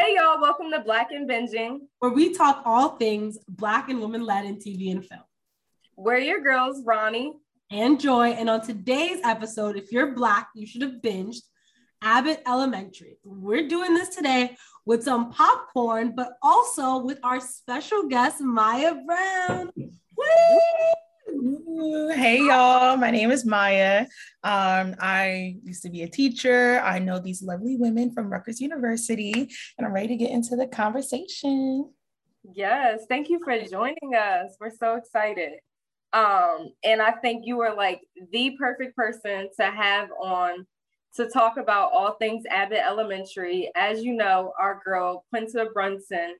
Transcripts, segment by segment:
Hey y'all, welcome to Black and Binging, where we talk all things Black and women led in TV and film. We're your girls, Ronnie and Joy. And on today's episode, if you're Black, you should have binged Abbott Elementary. We're doing this today with some popcorn, but also with our special guest, Maya Brown. Woo! Hey y'all, my name is Maya. Um, I used to be a teacher. I know these lovely women from Rutgers University, and I'm ready to get into the conversation. Yes, thank you for joining us. We're so excited. Um, and I think you are like the perfect person to have on to talk about all things Abbott Elementary. As you know, our girl Quinta Brunson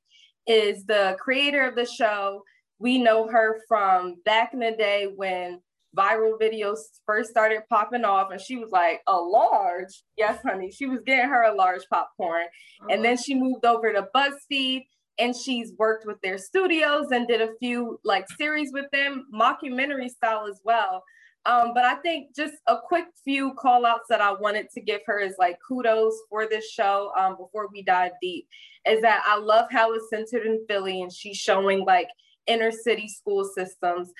is the creator of the show we know her from back in the day when viral videos first started popping off and she was like a large yes honey she was getting her a large popcorn uh-huh. and then she moved over to buzzfeed and she's worked with their studios and did a few like series with them mockumentary style as well um, but i think just a quick few call outs that i wanted to give her is like kudos for this show um, before we dive deep is that i love how it's centered in philly and she's showing like inner city school systems.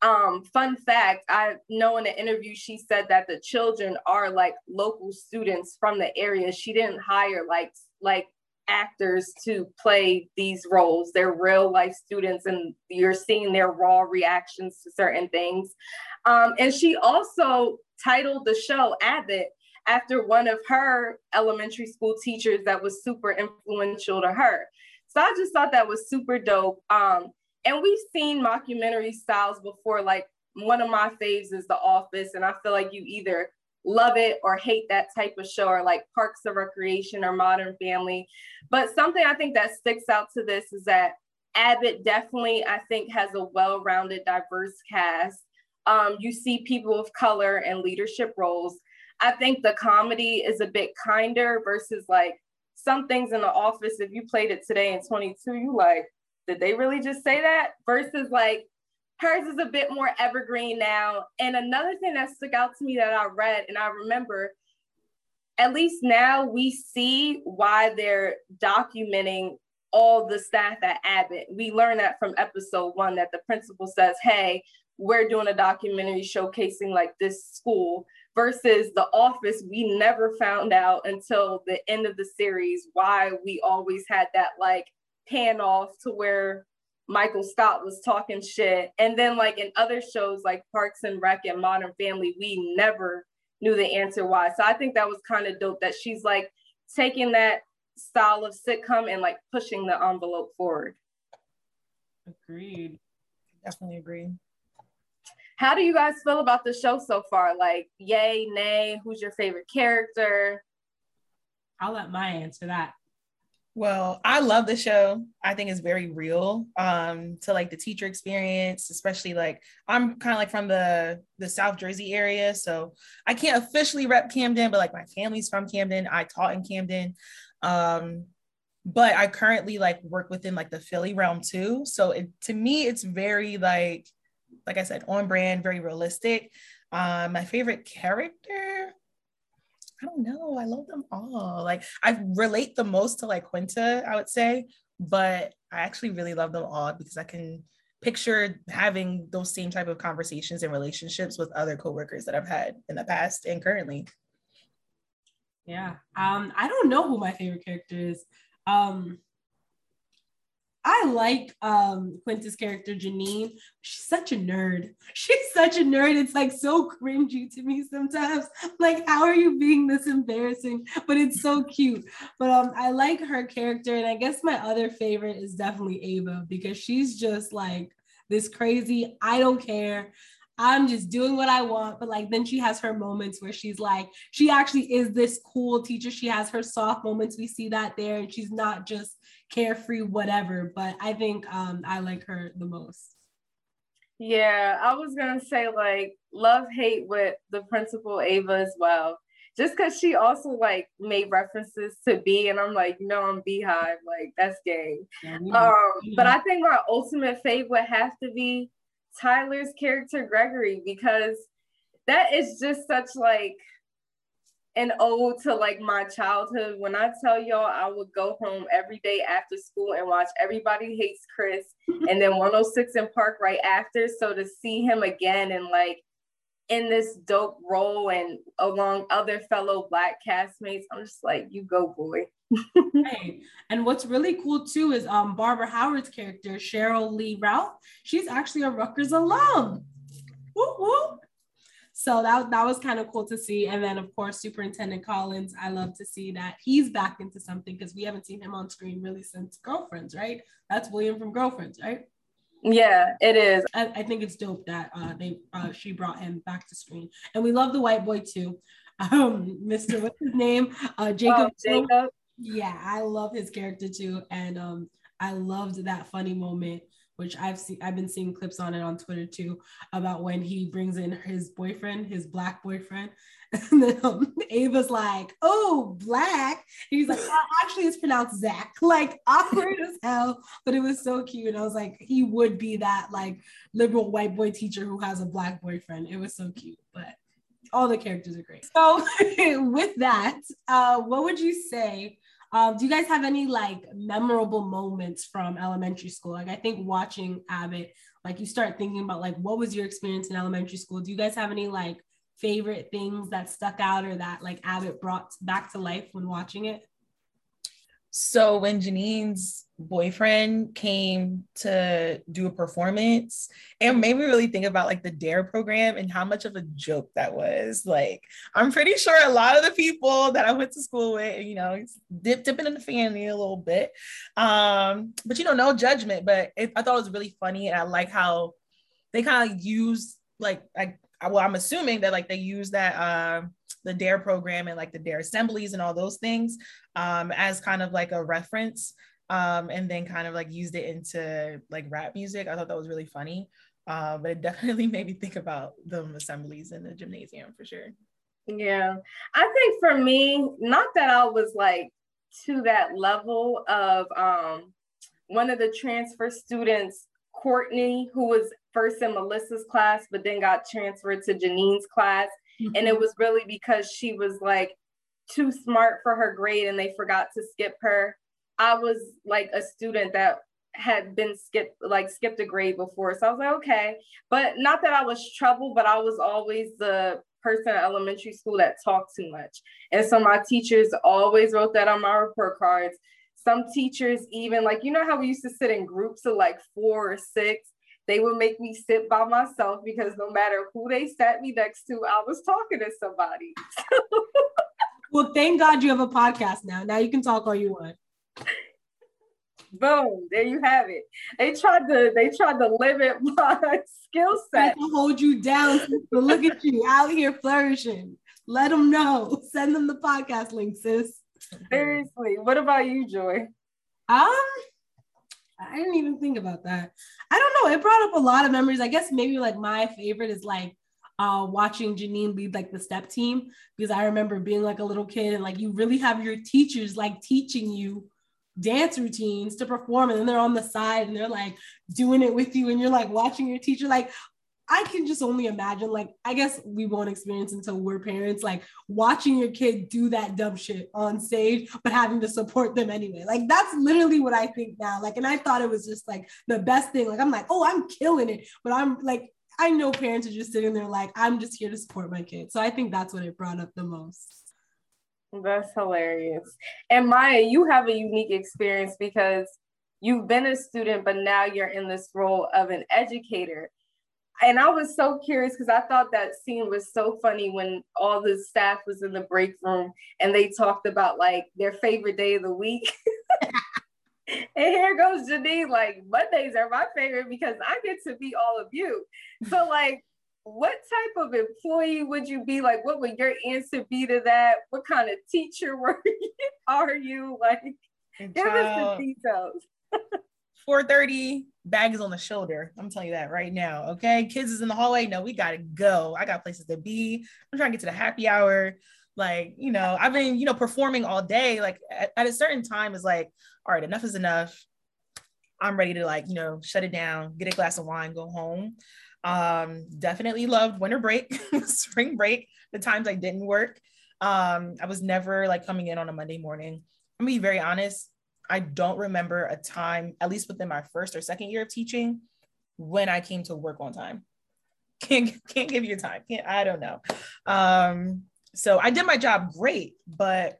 Um, fun fact, I know in an interview she said that the children are like local students from the area. She didn't hire like like actors to play these roles. They're real life students, and you're seeing their raw reactions to certain things. Um, and she also titled the show Abbott after one of her elementary school teachers that was super influential to her. So I just thought that was super dope. Um, and we've seen mockumentary styles before. Like one of my faves is The Office, and I feel like you either love it or hate that type of show, or like Parks and Recreation or Modern Family. But something I think that sticks out to this is that Abbott definitely, I think, has a well-rounded, diverse cast. Um, you see people of color and leadership roles. I think the comedy is a bit kinder versus like some things in the office. If you played it today in 22, you like, did they really just say that? Versus like hers is a bit more evergreen now. And another thing that stuck out to me that I read and I remember, at least now we see why they're documenting all the staff at Abbott. We learned that from episode one that the principal says, hey, we're doing a documentary showcasing like this school versus the office we never found out until the end of the series why we always had that like pan off to where Michael Scott was talking shit. And then like in other shows like Parks and Rec and Modern Family, we never knew the answer why. So I think that was kind of dope that she's like taking that style of sitcom and like pushing the envelope forward. Agreed. Definitely agree. How do you guys feel about the show so far? Like, yay, nay, who's your favorite character? I'll let Maya answer that. Well, I love the show. I think it's very real um, to like the teacher experience, especially like I'm kind of like from the the South Jersey area, so I can't officially rep Camden, but like my family's from Camden. I taught in Camden, um, but I currently like work within like the Philly realm too. So it, to me, it's very like like I said, on brand, very realistic. Um, my favorite character, I don't know. I love them all. Like I relate the most to like Quinta, I would say, but I actually really love them all because I can picture having those same type of conversations and relationships with other coworkers that I've had in the past and currently. Yeah. Um, I don't know who my favorite character is. Um, I like um Quinta's character Janine. She's such a nerd. She's such a nerd. It's like so cringy to me sometimes. Like, how are you being this embarrassing? But it's so cute. But um, I like her character, and I guess my other favorite is definitely Ava because she's just like this crazy. I don't care. I'm just doing what I want. But like then she has her moments where she's like, she actually is this cool teacher. She has her soft moments. We see that there, and she's not just carefree, whatever. But I think um, I like her the most. Yeah, I was gonna say like love hate with the principal Ava as well. Just because she also like made references to B, and I'm like, no, I'm BeyHive, like that's gay. Yeah, um, but I think my ultimate fave would have to be Tyler's character Gregory because that is just such like an ode to like my childhood. When I tell y'all, I would go home every day after school and watch Everybody Hates Chris and then 106 & Park right after. So to see him again and like in this dope role and along other fellow black castmates, I'm just like, you go, boy. hey, and what's really cool too is um Barbara Howard's character, Cheryl Lee Ralph, she's actually a Rutgers alum. Woo woo. So that, that was kind of cool to see. And then, of course, Superintendent Collins, I love to see that he's back into something because we haven't seen him on screen really since Girlfriends, right? That's William from Girlfriends, right? Yeah, it is. I, I think it's dope that uh, they uh, she brought him back to screen, and we love the white boy too, um, Mr. What's his name? Uh, Jacob. Oh, Jacob. Yeah, I love his character too, and um, I loved that funny moment which I've seen I've been seeing clips on it on Twitter too about when he brings in his boyfriend, his black boyfriend. And then um, Ava's like, oh, black. And he's like, oh, actually, it's pronounced Zach. Like awkward as hell, but it was so cute. And I was like, he would be that like liberal white boy teacher who has a black boyfriend. It was so cute, but all the characters are great. So with that, uh, what would you say um, do you guys have any like memorable moments from elementary school? Like I think watching Abbott, like you start thinking about like what was your experience in elementary school? Do you guys have any like favorite things that stuck out or that like Abbott brought back to life when watching it? So when Janine's boyfriend came to do a performance, it made me really think about like the DARE program and how much of a joke that was. Like, I'm pretty sure a lot of the people that I went to school with, you know, dip, dipping in the fanny a little bit. Um, but you know, no judgment. But it, I thought it was really funny, and I like how they kind of use like like well, I'm assuming that like they use that uh, the DARE program and like the DARE assemblies and all those things um, as kind of like a reference, um, and then kind of like used it into like rap music. I thought that was really funny, uh, but it definitely made me think about the assemblies in the gymnasium for sure. Yeah, I think for me, not that I was like to that level of um, one of the transfer students Courtney, who was first in Melissa's class, but then got transferred to Janine's class. Mm-hmm. And it mm-hmm. was really because she was like too smart for her grade and they forgot to skip her. I was like a student that had been skipped, like skipped a grade before. So I was like, okay. But not that I was trouble, but I was always the person at elementary school that talked too much. And so my teachers always wrote that on my report cards some teachers even like you know how we used to sit in groups of like four or six they would make me sit by myself because no matter who they sat me next to i was talking to somebody. Well thank god you have a podcast now. Now you can talk all you want. Boom there you have it. They tried to they tried to limit my skill set. To hold you down but look at you out here flourishing. Let them know. Send them the podcast link sis. Seriously. What about you, Joy? Um, I didn't even think about that. I don't know. It brought up a lot of memories. I guess maybe like my favorite is like uh, watching Janine lead like the step team because I remember being like a little kid and like you really have your teachers like teaching you dance routines to perform and then they're on the side and they're like doing it with you and you're like watching your teacher like I can just only imagine, like, I guess we won't experience until we're parents, like watching your kid do that dumb shit on stage, but having to support them anyway. Like, that's literally what I think now. Like, and I thought it was just like the best thing. Like, I'm like, oh, I'm killing it. But I'm like, I know parents are just sitting there like, I'm just here to support my kid. So I think that's what it brought up the most. That's hilarious. And Maya, you have a unique experience because you've been a student, but now you're in this role of an educator and I was so curious because I thought that scene was so funny when all the staff was in the break room and they talked about like their favorite day of the week. and here goes Janine, like Mondays are my favorite because I get to be all of you. So like what type of employee would you be? Like what would your answer be to that? What kind of teacher were you, are you? Like give us the details. 4:30, bag is on the shoulder. I'm telling you that right now. Okay. Kids is in the hallway. No, we gotta go. I got places to be. I'm trying to get to the happy hour. Like, you know, I've been, you know, performing all day. Like at, at a certain time is like, all right, enough is enough. I'm ready to like, you know, shut it down, get a glass of wine, go home. Um, definitely loved winter break, spring break, the times I didn't work. Um, I was never like coming in on a Monday morning. I'm gonna be very honest. I don't remember a time, at least within my first or second year of teaching, when I came to work on time. Can't can't give you a time. Can't I don't know. Um, so I did my job great, but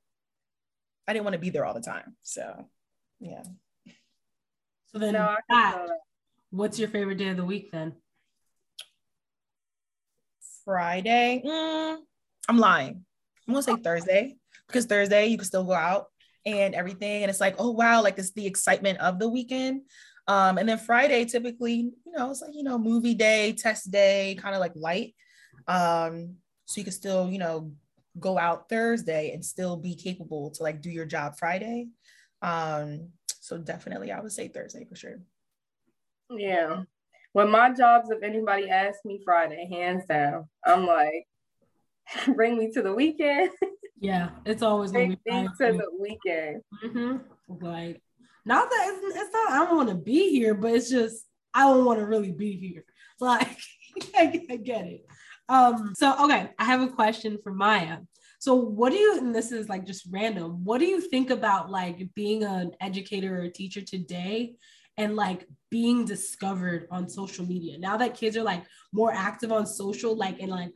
I didn't want to be there all the time. So yeah. So then no, that, what's your favorite day of the week then? Friday. Mm, I'm lying. I'm gonna say Thursday because Thursday you can still go out and everything, and it's like, oh wow, like it's the excitement of the weekend. Um, and then Friday, typically, you know, it's like you know, movie day, test day, kind of like light. Um, so you can still, you know, go out Thursday and still be capable to like do your job Friday. Um, so definitely I would say Thursday for sure. Yeah. When my jobs, if anybody asks me Friday, hands down, I'm like, bring me to the weekend. Yeah, it's always bring me to the weekend. Mm-hmm. Like, not that it's, it's not I don't want to be here, but it's just I don't want to really be here. Like, I, I get it. Um, so okay, I have a question for Maya. So what do you, and this is like just random, what do you think about like being an educator or a teacher today and like being discovered on social media? Now that kids are like more active on social, like, and like,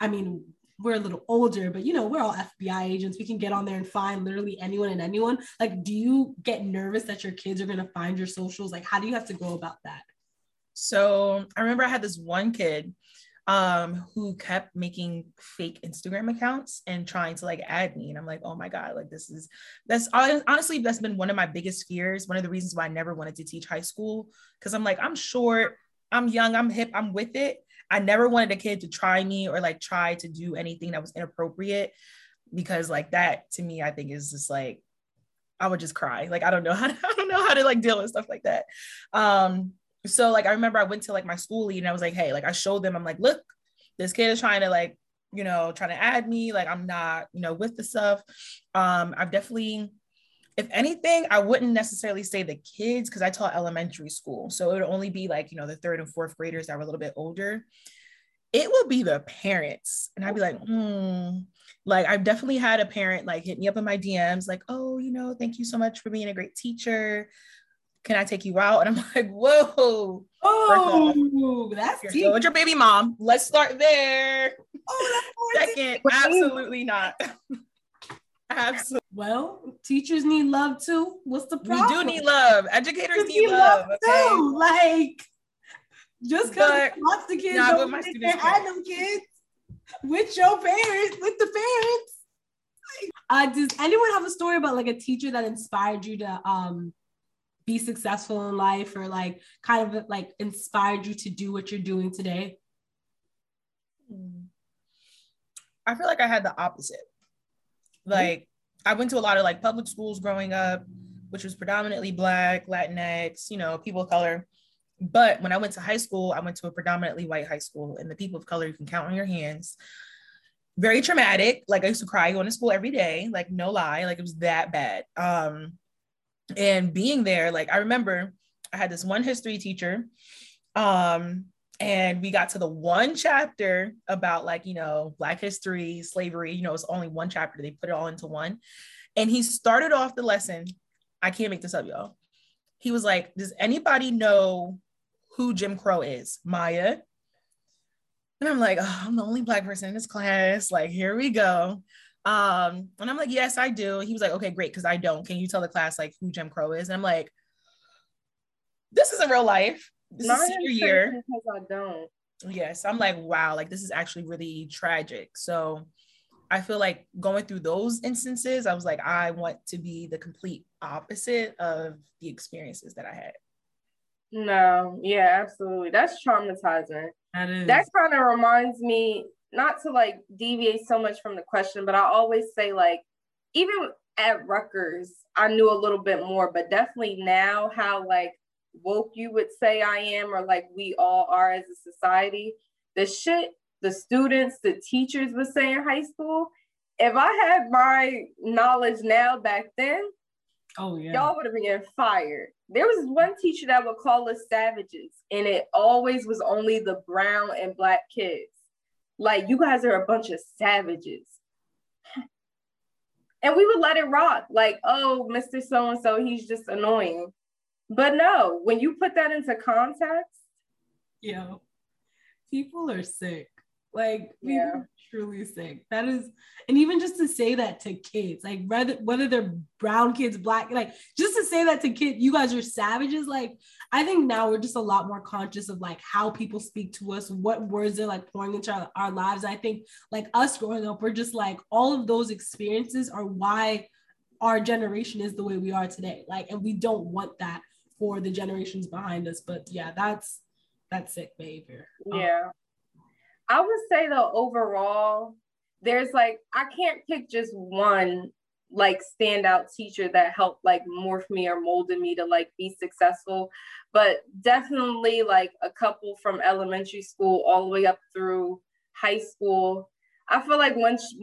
I mean, we're a little older, but you know, we're all FBI agents. We can get on there and find literally anyone and anyone. Like, do you get nervous that your kids are going to find your socials? Like, how do you have to go about that? So I remember I had this one kid um, who kept making fake Instagram accounts and trying to like add me. And I'm like, oh my God, like this is that's honestly that's been one of my biggest fears. One of the reasons why I never wanted to teach high school. Cause I'm like, I'm short, I'm young, I'm hip, I'm with it. I never wanted a kid to try me or like try to do anything that was inappropriate because like that to me, I think is just like I would just cry. Like I don't know how to, I don't know how to like deal with stuff like that. Um, so like I remember I went to like my school lead and I was like, hey, like I showed them, I'm like, look, this kid is trying to like, you know, trying to add me. Like I'm not, you know, with the stuff. Um, I've definitely, if anything, I wouldn't necessarily say the kids because I taught elementary school. So it would only be like, you know, the third and fourth graders that were a little bit older. It would be the parents. And I'd be like, hmm. Like I've definitely had a parent like hit me up in my DMs, like, oh, you know, thank you so much for being a great teacher can I take you out? And I'm like, whoa. Oh, that's you're still with your baby mom. Let's start there. Oh, Second, absolutely not. absolutely. Well, teachers need love too. What's the problem? We do need love. Educators need, need, love. love okay? Too. Like, just because lots of kids don't with they had them kids with your parents, with the parents. Uh, does anyone have a story about like a teacher that inspired you to um be successful in life or like kind of like inspired you to do what you're doing today? I feel like I had the opposite. Like I went to a lot of like public schools growing up, which was predominantly black, Latinx, you know, people of color. But when I went to high school, I went to a predominantly white high school, and the people of color you can count on your hands. Very traumatic. Like I used to cry going to school every day, like no lie, like it was that bad. Um, and being there like i remember i had this one history teacher um and we got to the one chapter about like you know black history slavery you know it's only one chapter they put it all into one and he started off the lesson i can't make this up y'all he was like does anybody know who jim crow is maya and i'm like oh, i'm the only black person in this class like here we go um, and I'm like, yes, I do. He was like, okay, great, because I don't. Can you tell the class like who Jim Crow is? And I'm like, this isn't real life. This Not is senior year. Because I don't. Yes, I'm like, wow, like this is actually really tragic. So I feel like going through those instances, I was like, I want to be the complete opposite of the experiences that I had. No, yeah, absolutely. That's traumatizing. That is. That kind of reminds me not to like deviate so much from the question, but I always say like even at Rutgers, I knew a little bit more, but definitely now how like woke you would say I am, or like we all are as a society, the shit the students, the teachers would say in high school, if I had my knowledge now back then, oh yeah, y'all would have been getting fired. There was one teacher that would call us savages, and it always was only the brown and black kids. Like you guys are a bunch of savages. and we would let it rock like oh mr so and so he's just annoying but no when you put that into context yo people are sick. Like people yeah. are truly sick. That is and even just to say that to kids like whether whether they're brown kids black like just to say that to kids you guys are savages like i think now we're just a lot more conscious of like how people speak to us what words they're like pouring into our, our lives. I think like us growing up we're just like all of those experiences are why our generation is the way we are today. Like and we don't want that for the generations behind us but yeah that's that's sick behavior. Yeah. Um, i would say though overall there's like I can't pick just one like standout teacher that helped like morph me or molded me to like be successful but definitely like a couple from elementary school all the way up through high school. I feel like once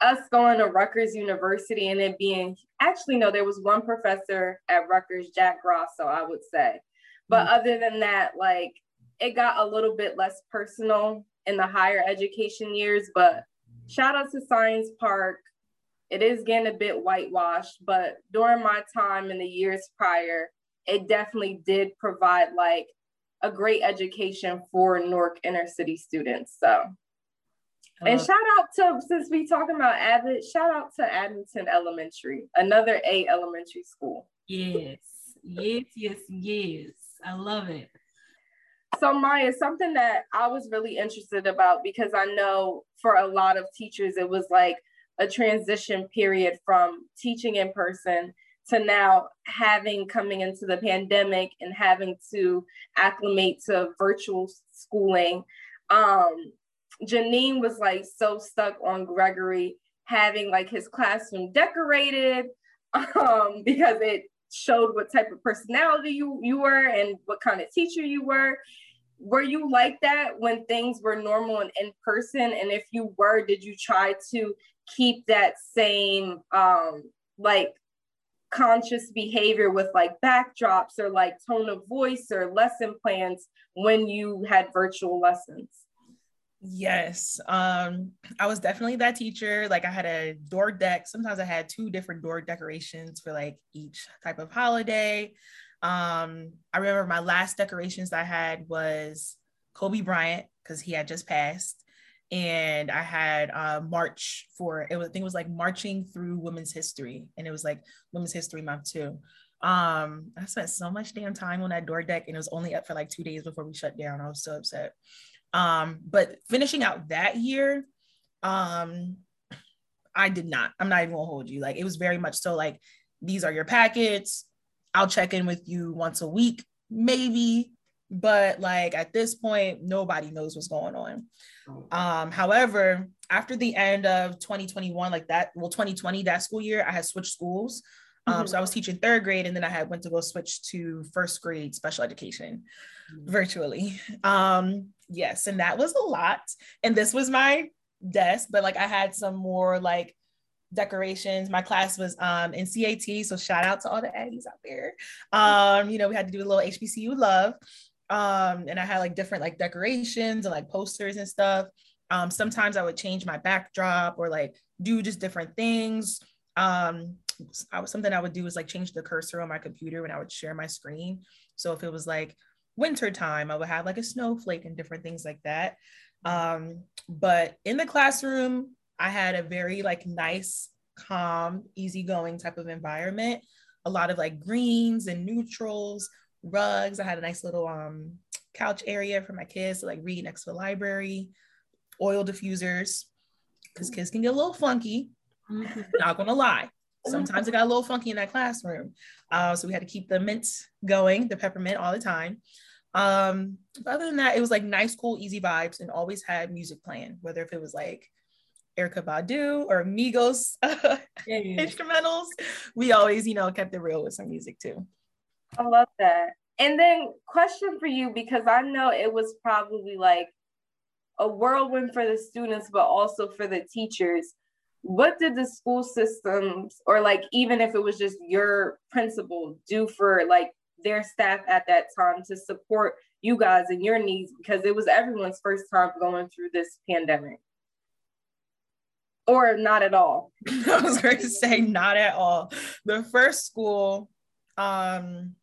us going to Rutgers University and it being actually no, there was one professor at Rutgers, Jack Grosso, I would say. But mm-hmm. other than that, like it got a little bit less personal in the higher education years. But shout out to Science Park. It is getting a bit whitewashed, but during my time in the years prior, it definitely did provide like a great education for Newark inner city students. So, and shout out to since we talking about Abbott, shout out to Addington Elementary, another A elementary school. Yes, yes, yes, yes. I love it. So Maya, something that I was really interested about because I know for a lot of teachers it was like a transition period from teaching in person to now having coming into the pandemic and having to acclimate to virtual schooling. Um, Janine was like so stuck on Gregory having like his classroom decorated um, because it showed what type of personality you, you were and what kind of teacher you were. Were you like that when things were normal and in person? And if you were did you try to keep that same um like conscious behavior with like backdrops or like tone of voice or lesson plans when you had virtual lessons yes um i was definitely that teacher like i had a door deck sometimes i had two different door decorations for like each type of holiday um, I remember my last decorations I had was Kobe Bryant because he had just passed, and I had uh, March for it was I think it was like marching through Women's History, and it was like Women's History Month too. Um, I spent so much damn time on that door deck, and it was only up for like two days before we shut down. I was so upset. Um, but finishing out that year, um, I did not. I'm not even gonna hold you. Like it was very much so like these are your packets I'll check in with you once a week, maybe. But like at this point, nobody knows what's going on. Um, however, after the end of 2021, like that, well, 2020, that school year, I had switched schools. Um, mm-hmm. So I was teaching third grade, and then I had went to go switch to first grade special education mm-hmm. virtually. Um, yes, and that was a lot. And this was my desk, but like I had some more like decorations. My class was um, NC A&T, so shout out to all the Aggies out there. Um, you know, we had to do a little HBCU love, um, and I had like different like decorations and like posters and stuff. Um, sometimes I would change my backdrop or like do just different things. Um, I was something I would do is like change the cursor on my computer when I would share my screen. So if it was like winter time, I would have like a snowflake and different things like that. Um, but in the classroom, I had a very like nice, calm, easygoing type of environment. A lot of like greens and neutrals, rugs. I had a nice little um couch area for my kids to like read next to the library, oil diffusers, because kids can get a little funky. Mm-hmm. Not gonna lie. Sometimes it got a little funky in that classroom. Uh, so we had to keep the mint going, the peppermint all the time. Um, other than that, it was like nice, cool, easy vibes and always had music playing, whether if it was like Erykah Badu or Migos yeah, yeah. instrumentals. We always, you know, kept it real with some music too. I love that. And then question for you because I know it was probably like a whirlwind for the students, but also for the teachers. What did the school systems, or like even if it was just your principal, do for like their staff at that time to support you guys and your needs? Because it was everyone's first time going through this pandemic. or not at all? I was going to say not at all. The first school, um,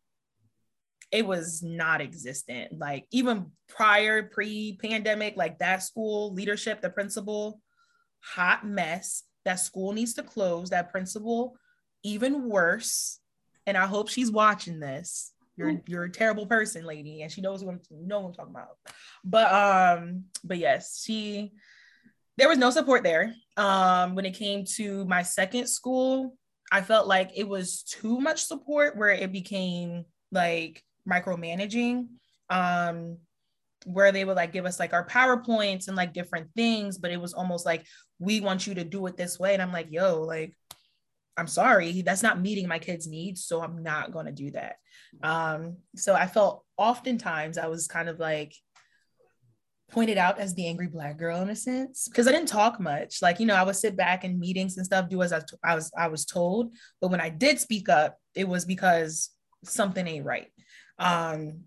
it was not existent. Like even prior pre-pandemic, like that school leadership, the principal, hot mess. That school needs to close. That principal, even worse. And I hope she's watching this. You're you're a terrible person, lady, and she knows what I'm, know what I'm talking about. But um, but yes, she there was no support there. Um, when it came to my second school, I felt like it was too much support where it became like micromanaging. Um, where they would like give us like our PowerPoints and like different things, but it was almost like we want you to do it this way. And I'm like, yo, like, I'm sorry, that's not meeting my kids' needs. So I'm not going to do that. Um, so I felt oftentimes I was kind of like pointed out as the angry black girl in a sense because I didn't talk much. Like, you know, I would sit back in meetings and stuff, do as I, t- I was I was told. But when I did speak up, it was because something ain't right. Um,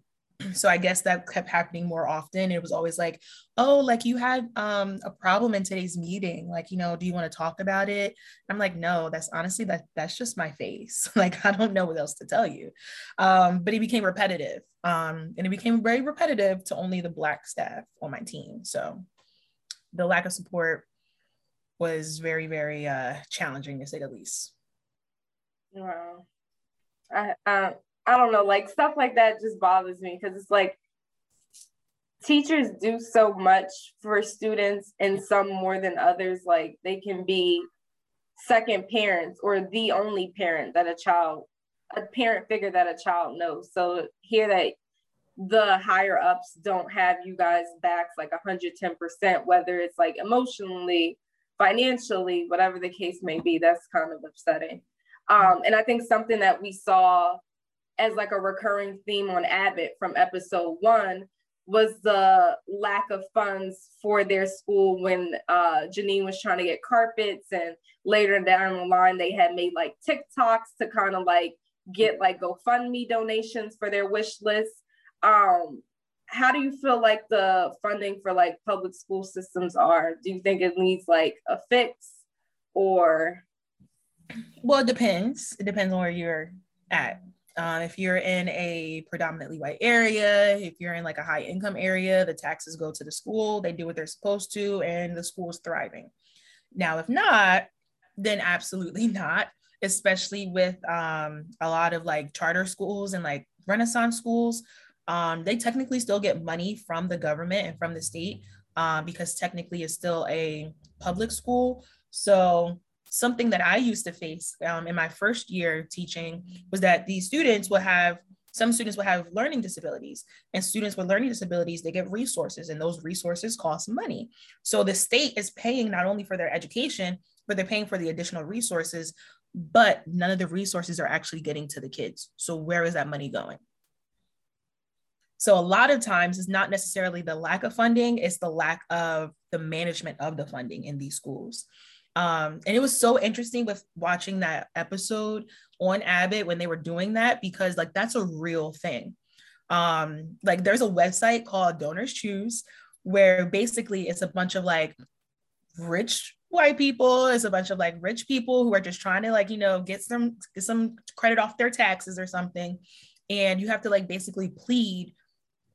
so I guess that kept happening more often. It was always like, oh, like you had um, a problem in today's meeting. Like, you know, do you want to talk about it? I'm like, no, that's honestly that that's just my face. like, I don't know what else to tell you. Um, but it became repetitive, um, and it became very repetitive to only the black staff on my team. So the lack of support was very, very uh, challenging to say the least. Wow. I, uh, I don't know, like stuff like that just bothers me because it's like teachers do so much for students and some more than others. Like they can be second parents or the only parent that a child, a parent figure that a child knows. So here that the higher ups don't have you guys backs like 110%, whether it's like emotionally, financially, whatever the case may be, that's kind of upsetting. Um, and I think something that we saw as like a recurring theme on Abbott from episode one was the lack of funds for their school when uh, Janine was trying to get carpets and later down the line they had made like TikToks to kind of like get like GoFundMe donations for their wish list. Um, how do you feel like the funding for like public school systems are? Do you think it needs like a fix or? Well, it depends. It depends on where you're at. Um, if you're in a predominantly white area, if you're in like a high income area, the taxes go to the school, they do what they're supposed to, and the school is thriving. Now, if not, then absolutely not, especially with um, a lot of like charter schools and like Renaissance schools. Um, they technically still get money from the government and from the state um, because technically it's still a public school. So something that I used to face um, in my first year teaching was that these students will have some students will have learning disabilities and students with learning disabilities they get resources and those resources cost money. So the state is paying not only for their education but they're paying for the additional resources but none of the resources are actually getting to the kids. So where is that money going? So a lot of times it's not necessarily the lack of funding it's the lack of the management of the funding in these schools um, and it was so interesting with watching that episode on Abbott when they were doing that because like that's a real thing. Um, like there's a website called Donors Choose where basically it's a bunch of like rich white people, it's a bunch of like rich people who are just trying to like, you know, get some get some credit off their taxes or something. And you have to like basically plead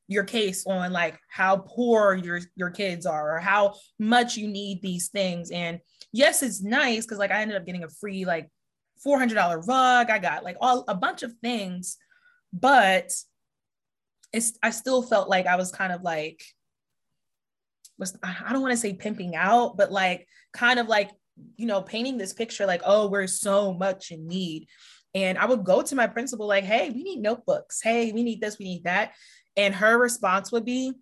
your case on like how poor your your kids are or how much you need these things and yes, it's nice because like I ended up getting a free like $400 rug. I got like all a bunch of things, but it's I still felt like I was kind of like was I don't want to say pimping out, but like kind of like you know painting this picture like oh we're so much in need. And I would go to my principal like, hey, we need notebooks. Hey, we need this, we need that. And her response would be,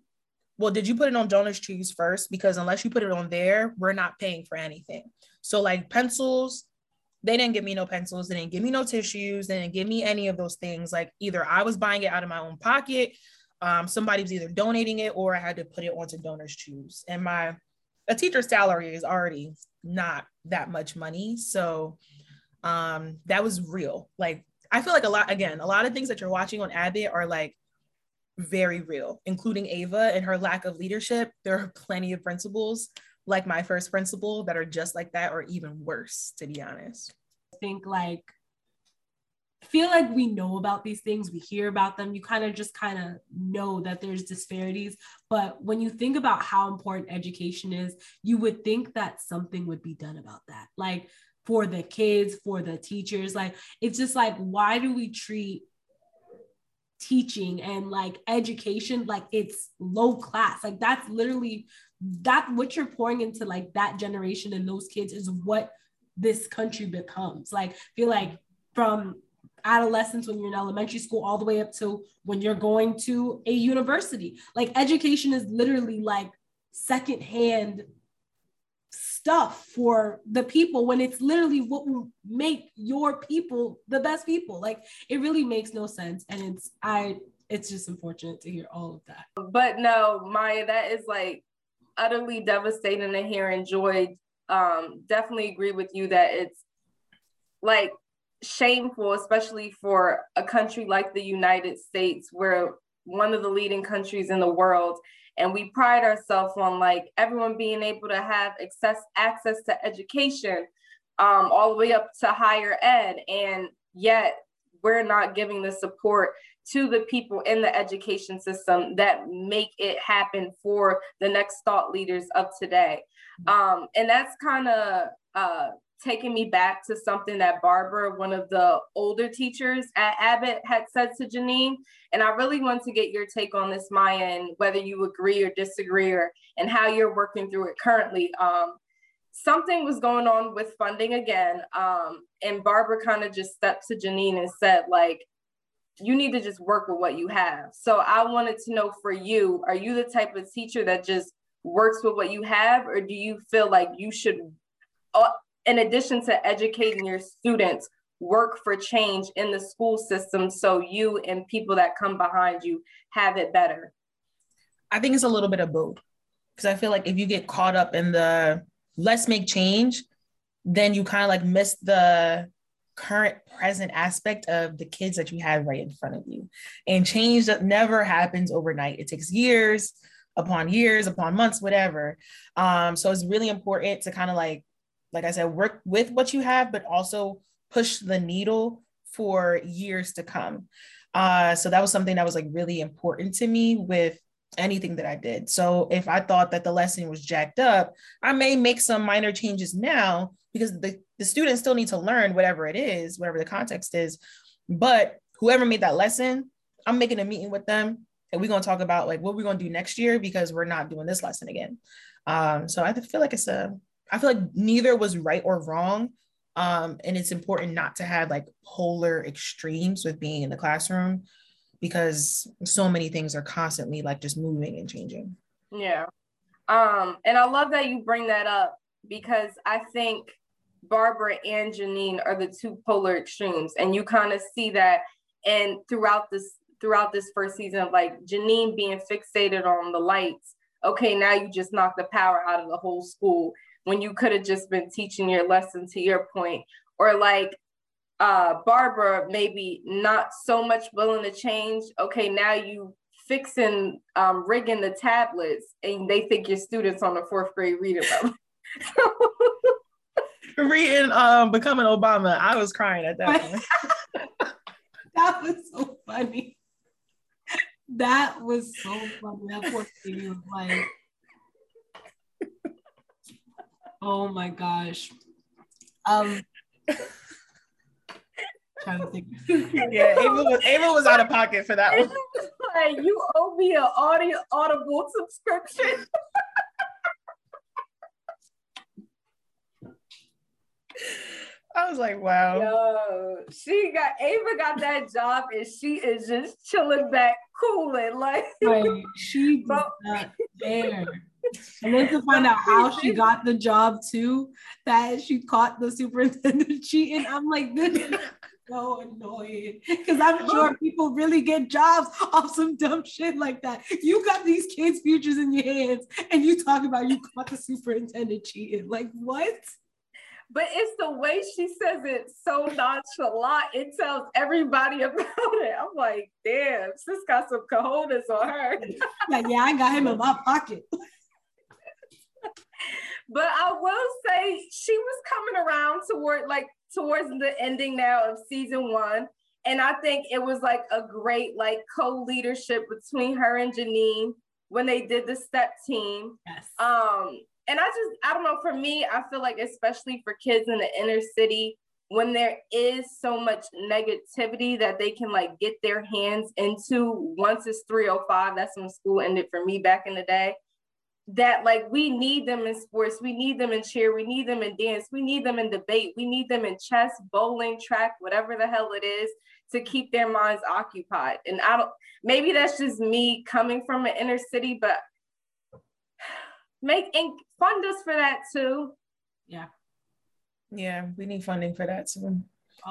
well, did you put it on Donors Choose first? Because unless you put it on there, we're not paying for anything. So, like pencils, they didn't give me no pencils, they didn't give me no tissues, they didn't give me any of those things. Like either I was buying it out of my own pocket, um, somebody was either donating it or I had to put it onto Donors Choose. And my a teacher's salary is already not that much money. So um that was real. Like I feel like a lot again, a lot of things that you're watching on Abbott are like very real, including Ava and her lack of leadership. There are plenty of principals like my first principal that are just like that or even worse, to be honest. I think like feel like we know about these things, we hear about them, you kind of just kind of know that there's disparities. But when you think about how important education is, you would think that something would be done about that. Like for the kids, for the teachers, like it's just like, why do we treat teaching and like education like it's low class. Like that's literally that what you're pouring into like that generation and those kids is what this country becomes. Like feel like from adolescence when you're in elementary school all the way up to when you're going to a university. Like education is literally like secondhand stuff for the people when it's literally what will make your people the best people. Like it really makes no sense. And it's i it's just unfortunate to hear all of that. But no maya that is like utterly devastating to hear and joy. Um definitely agree with you that it's like shameful especially for a country like the united states where one of the leading countries in the world and we pride ourselves on like everyone being able to have access access to education um, all the way up to higher ed. And yet we're not giving the support to the people in the education system that make it happen for the next thought leaders of today. Um, and that's kind of uh, taking me back to something that Barbara, one of the older teachers at Abbott, had said to Janine. And I really want to get your take on this, Maya, and whether you agree or disagree, or and how you're working through it currently. Um, something was going on with funding again, um, and Barbara kind of just stepped to Janine and said, like, you need to just work with what you have. So I wanted to know for you, are you the type of teacher that just works with what you have, or do you feel like you should uh, in addition to educating your students, work for change in the school system so you and people that come behind you have it better? I think it's a little bit of both. Because I feel like if you get caught up in the let's make change, then you kind of like miss the current present aspect of the kids that you have right in front of you. And change that never happens overnight. It takes years upon years upon months, whatever. Um, so it's really important to kind of like like I said, work with what you have, but also push the needle for years to come. Uh, so that was something that was like really important to me with anything that I did. So if I thought that the lesson was jacked up, I may make some minor changes now because the, the students still need to learn whatever it is, whatever the context is. But whoever made that lesson, I'm making a meeting with them and we're going to talk about like what we're going to do next year because we're not doing this lesson again. Um, so I feel like it's a I feel like neither was right or wrong. Um, and it's important not to have like polar extremes with being in the classroom because so many things are constantly like just moving and changing. Yeah. Um, and I love that you bring that up because I think Barbara and Janine are the two polar extremes. And you kind of see that and throughout this throughout this first season of like Janine being fixated on the lights. Okay, now you just knock the power out of the whole school when you could have just been teaching your lesson to your point or like uh, Barbara maybe not so much willing to change. Okay, now you fixing um, rigging the tablets and they think your students on the fourth grade reading level. Reading um becoming Obama, I was crying at that point. that was so funny. That was so funny. That poor thing was like Oh my gosh. Um trying to think. yeah, Ava was Ava was out of pocket for that one. like you owe me an audio audible subscription. I was like, wow. Yo, she got Ava got that job and she is just chilling back, cooling. Like, like she not there. And then to find out how she got the job too, that she caught the superintendent cheating. I'm like, this is so annoying. Because I'm oh. sure people really get jobs off some dumb shit like that. You got these kids' futures in your hands and you talk about you caught the superintendent cheating. Like, what? but it's the way she says it so nonchalant. It tells everybody about it. I'm like, damn, sis got some cojones on her. like, yeah, I got him in my pocket. but I will say she was coming around toward like towards the ending now of season one. And I think it was like a great like co-leadership between her and Janine when they did the step team. Yes. Um, and I just I don't know, for me, I feel like especially for kids in the inner city, when there is so much negativity that they can like get their hands into once it's 305 that's when school ended for me back in the day that like we need them in sports we need them in cheer we need them in dance we need them in debate we need them in chess bowling track whatever the hell it is to keep their minds occupied. And i don't maybe that's just me coming from an inner city but make and fund us for that too. Yeah. Yeah, we need funding for that too.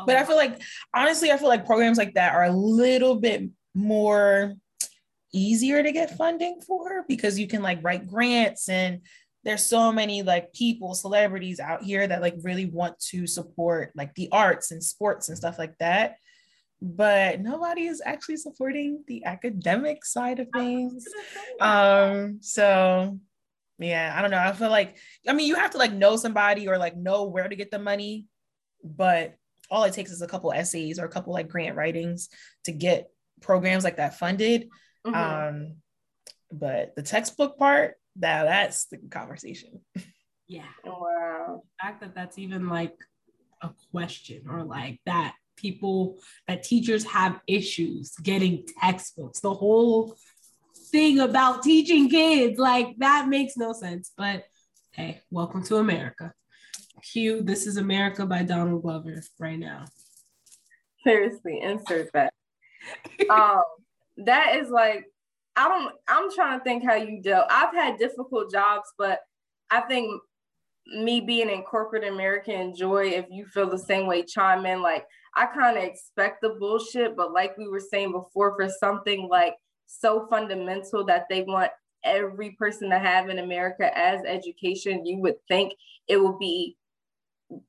but I feel like honestly, I feel like programs like that are a little bit more easier to get funding for because you can like write grants and there's so many like people, celebrities out here that like really want to support like the arts and sports and stuff like that. But nobody is actually supporting the academic side of things. Um, so yeah, I don't know. I feel like I mean you have to like know somebody or like know where to get the money, but all it takes is a couple essays or a couple like grant writings to get programs like that funded. Mm-hmm. Um, but the textbook part, that that's the conversation. Yeah. Wow. The fact that that's even like a question or like that people that teachers have issues getting textbooks. The whole thing about teaching kids. Like that makes no sense. But hey, welcome to America. Cue This is America by Donald Glover right now. Seriously, insert that. um, that is like, I don't, I'm trying to think how you dealt. I've had difficult jobs, but I think me being in corporate America enjoy if you feel the same way, chime in. Like I kind of expect the bullshit, but like we were saying before, for something like so fundamental that they want every person to have in America as education, you would think it will be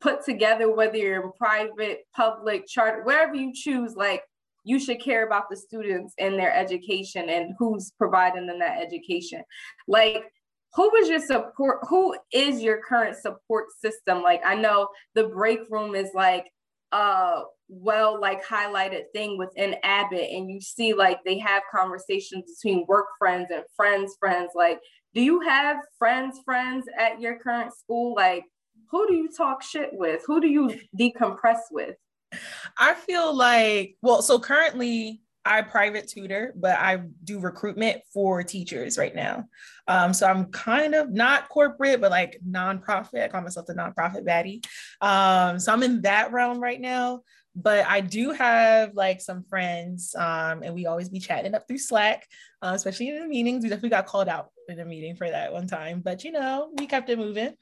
put together, whether you're in private, public, charter, wherever you choose, like you should care about the students and their education and who's providing them that education. Like, who is your support? Who is your current support system? Like, I know the break room is like a well like highlighted thing within Abbott and you see like they have conversations between work friends and friends friends like do you have friends friends at your current school like who do you talk shit with who do you decompress with I feel like well so currently I private tutor, but I do recruitment for teachers right now. Um, so I'm kind of not corporate, but like nonprofit. I call myself the nonprofit baddie. Um, so I'm in that realm right now. But I do have like some friends, um, and we always be chatting up through Slack, uh, especially in the meetings. We definitely got called out in a meeting for that one time, but you know, we kept it moving.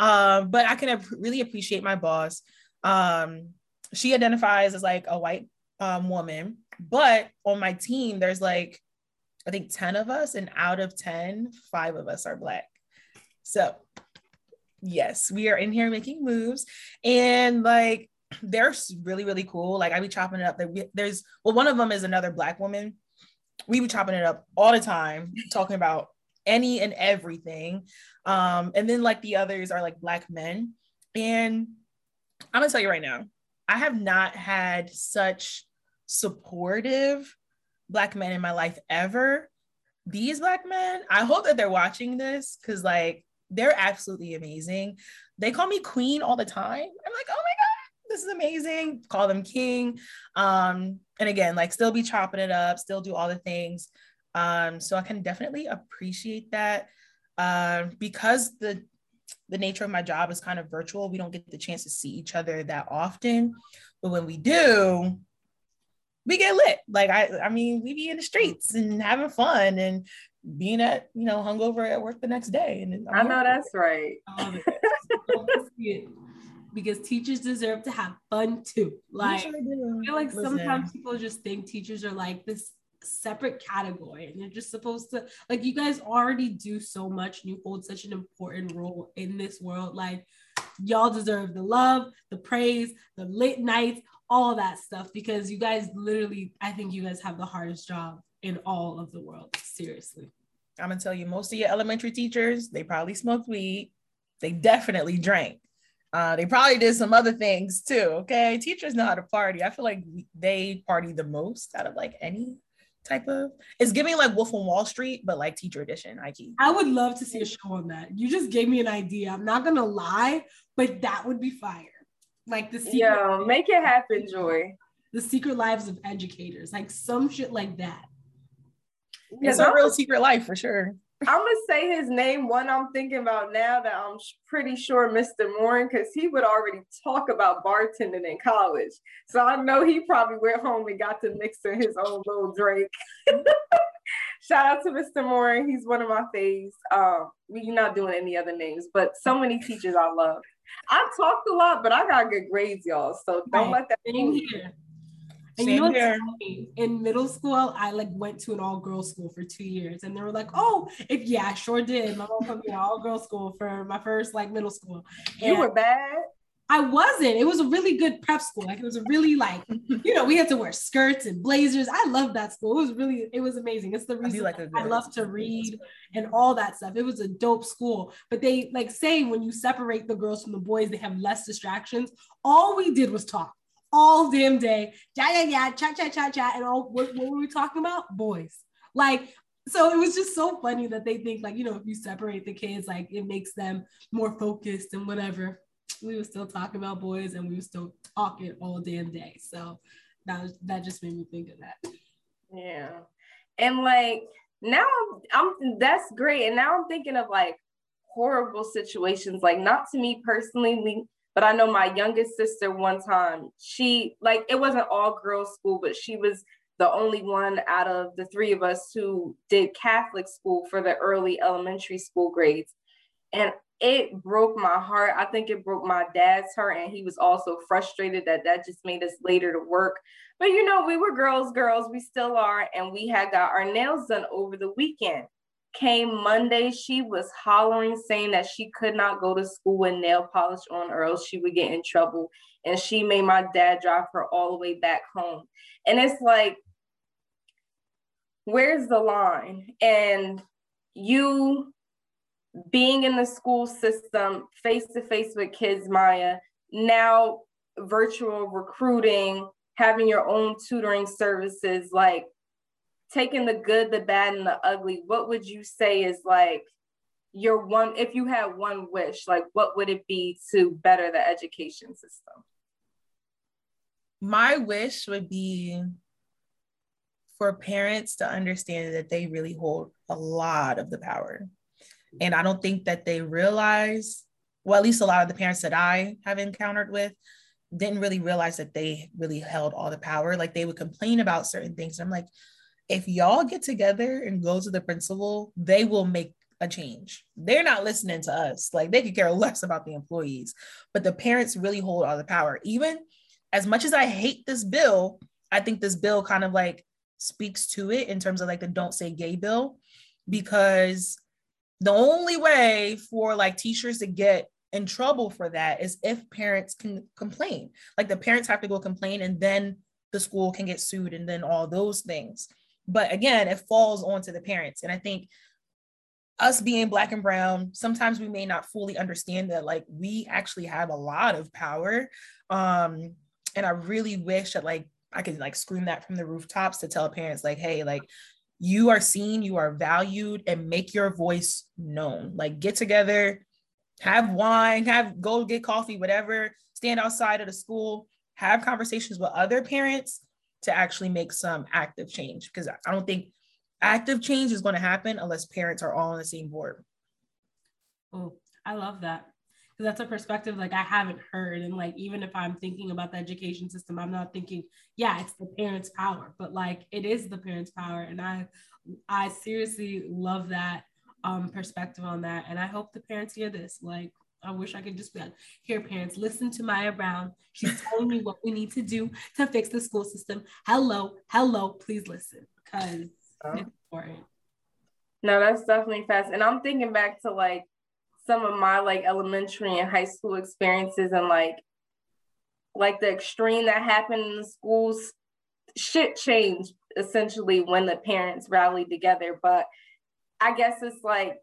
Um, but I can really appreciate my boss. Um, she identifies as like a white um, woman but on my team, there's like, I think 10 of us, and out of 10, five of us are Black. So, yes, we are in here making moves. And like, they're really, really cool. Like, I be chopping it up. There's, well, one of them is another Black woman. We be chopping it up all the time, talking about any and everything. Um, and then like the others are like Black men. And I'm gonna tell you right now, I have not had such supportive black men in my life ever. These black men i hope that they're watching this because like they're absolutely amazing. They call me queen all the time. I'm like oh my god this is amazing. Call them king. Um and again like still be chopping it up still do all the things. Um so i can definitely appreciate that. Um because the the nature of my job is kind of virtual we don't get the chance to see each other that often but when we do we get lit. Like I, I mean, we be in the streets and having fun and being at, you know, hungover at work the next day. And I'm i know that's right. Oh, because teachers deserve to have fun too. Like sure I feel like Listen. sometimes people just think teachers are like this separate category and you're just supposed to like you guys already do so much and you hold such an important role in this world like y'all deserve the love the praise the late nights all that stuff because you guys literally, I think you guys have the hardest job in all of the world. Seriously. I'm gonna tell you, most of your elementary teachers, they probably smoked weed. they definitely drank. Uh, they probably did some other things too. Okay, teachers know how to party. I feel like they party the most out of like any type of. It's giving like Wolf on Wall Street, but like teacher edition. I keep. I would love to see a show on that. You just gave me an idea. I'm not gonna lie, but that would be fire. Like the secret yeah, make it happen, Joy. The secret lives of educators, like some shit like that. It's a real secret life for sure. I'm gonna say his name. One I'm thinking about now that I'm pretty sure Mr. Morin, because he would already talk about bartending in college. So I know he probably went home and got to mix in his own little drink. Shout out to Mr. Morin. He's one of my faves. Um, we're not doing any other names, but so many teachers I love. I talked a lot, but I got good grades, y'all. So don't right. let that. Same here. And you know? In middle school, I like went to an all girls school for two years, and they were like, "Oh, if yeah, I sure did." My mom put me in all girls school for my first like middle school. And you were bad. I wasn't. It was a really good prep school. Like it was a really like, you know, we had to wear skirts and blazers. I loved that school. It was really, it was amazing. It's the reason I, like I love to read and all that stuff. It was a dope school. But they like say when you separate the girls from the boys, they have less distractions. All we did was talk all damn day. Yeah, yeah, yeah, chat, chat, chat, chat. And all what, what were we talking about? Boys. Like, so it was just so funny that they think like, you know, if you separate the kids, like it makes them more focused and whatever. We were still talking about boys and we were still talking all damn day. So that that just made me think of that. Yeah. And like now I'm, I'm that's great. And now I'm thinking of like horrible situations, like not to me personally, but I know my youngest sister one time, she like it wasn't all girls school, but she was the only one out of the three of us who did Catholic school for the early elementary school grades. And it broke my heart. I think it broke my dad's heart. And he was also frustrated that that just made us later to work. But you know, we were girls, girls, we still are. And we had got our nails done over the weekend came Monday, she was hollering, saying that she could not go to school with nail polish on, or else she would get in trouble. And she made my dad drive her all the way back home. And it's like, where's the line? And you being in the school system, face to face with kids, Maya, now virtual recruiting, having your own tutoring services, like taking the good, the bad, and the ugly, what would you say is like your one, if you had one wish, like what would it be to better the education system? My wish would be for parents to understand that they really hold a lot of the power. And I don't think that they realize, well, at least a lot of the parents that I have encountered with didn't really realize that they really held all the power. Like they would complain about certain things. And I'm like, if y'all get together and go to the principal, they will make a change. They're not listening to us. Like they could care less about the employees, but the parents really hold all the power. Even as much as I hate this bill, I think this bill kind of like speaks to it in terms of like the don't say gay bill, because the only way for like teachers to get in trouble for that is if parents can complain. Like the parents have to go complain and then the school can get sued and then all those things. But again, it falls onto the parents. And I think us being black and brown, sometimes we may not fully understand that like we actually have a lot of power. Um, and I really wish that like I could like scream that from the rooftops to tell parents like, hey, like you are seen, you are valued, and make your voice known. Like get together, have wine, have go get coffee, whatever, stand outside of the school, have conversations with other parents to actually make some active change because I don't think active change is going to happen unless parents are all on the same board. Oh, I love that. Because that's a perspective like I haven't heard. And like, even if I'm thinking about the education system, I'm not thinking, yeah, it's the parents' power, but like it is the parents' power. And I, I seriously love that um, perspective on that. And I hope the parents hear this. Like, I wish I could just be like, here, parents, listen to Maya Brown. She's telling me what we need to do to fix the school system. Hello, hello, please listen because oh. it's important. No, that's definitely fast. And I'm thinking back to like some of my like elementary and high school experiences and like like the extreme that happened in the schools. Shit changed essentially when the parents rallied together. But I guess it's like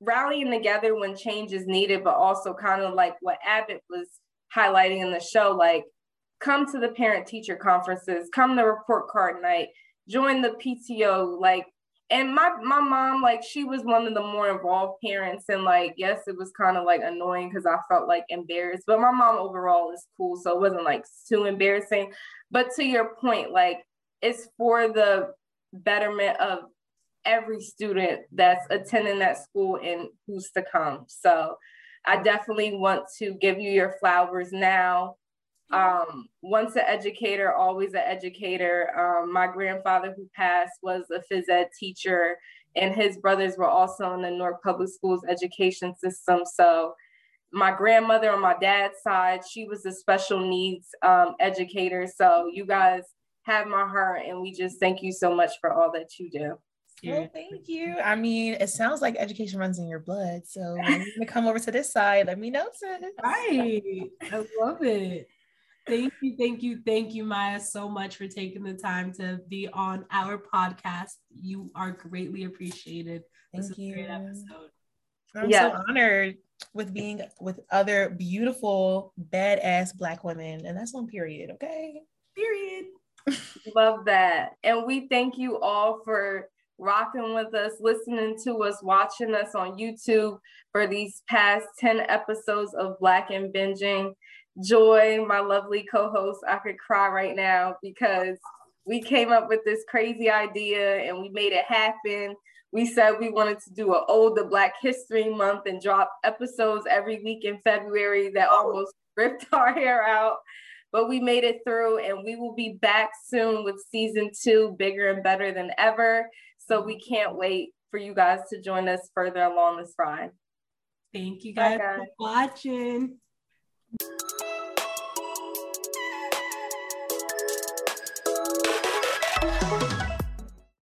rallying together when change is needed, but also kind of like what Abbott was highlighting in the show, like come to the parent teacher conferences, come to report card night, join the PTO, like and my my mom like she was one of the more involved parents and like yes it was kind of like annoying because i felt like embarrassed but my mom overall is cool so it wasn't like too embarrassing. But to your point like it's for the betterment of every student that's attending that school and who's to come so i definitely want to give you your flowers now um, once an educator, always an educator. Um, my grandfather who passed was a phys ed teacher, and his brothers were also in the Newark Public Schools education system. So my grandmother on my dad's side, she was a special needs um, educator. So you guys have my heart, and we just thank you so much for all that you do. Well, thank you. I mean, it sounds like education runs in your blood. So when you come over to this side, let me know, sis. Right. I love it. Thank you, thank you, thank you, Maya, so much for taking the time to be on our podcast. You are greatly appreciated. Thank this you. great episode. I'm yeah. so honored with being with other beautiful, badass black women. And that's on period, okay? Period. Love that. And we thank you all for rocking with us, listening to us, watching us on YouTube for these past 10 episodes of Black and Binging. Joy, my lovely co host, I could cry right now because we came up with this crazy idea and we made it happen. We said we wanted to do an older Black History Month and drop episodes every week in February that oh. almost ripped our hair out. But we made it through and we will be back soon with season two, bigger and better than ever. So we can't wait for you guys to join us further along this ride. Thank you guys, guys. for watching.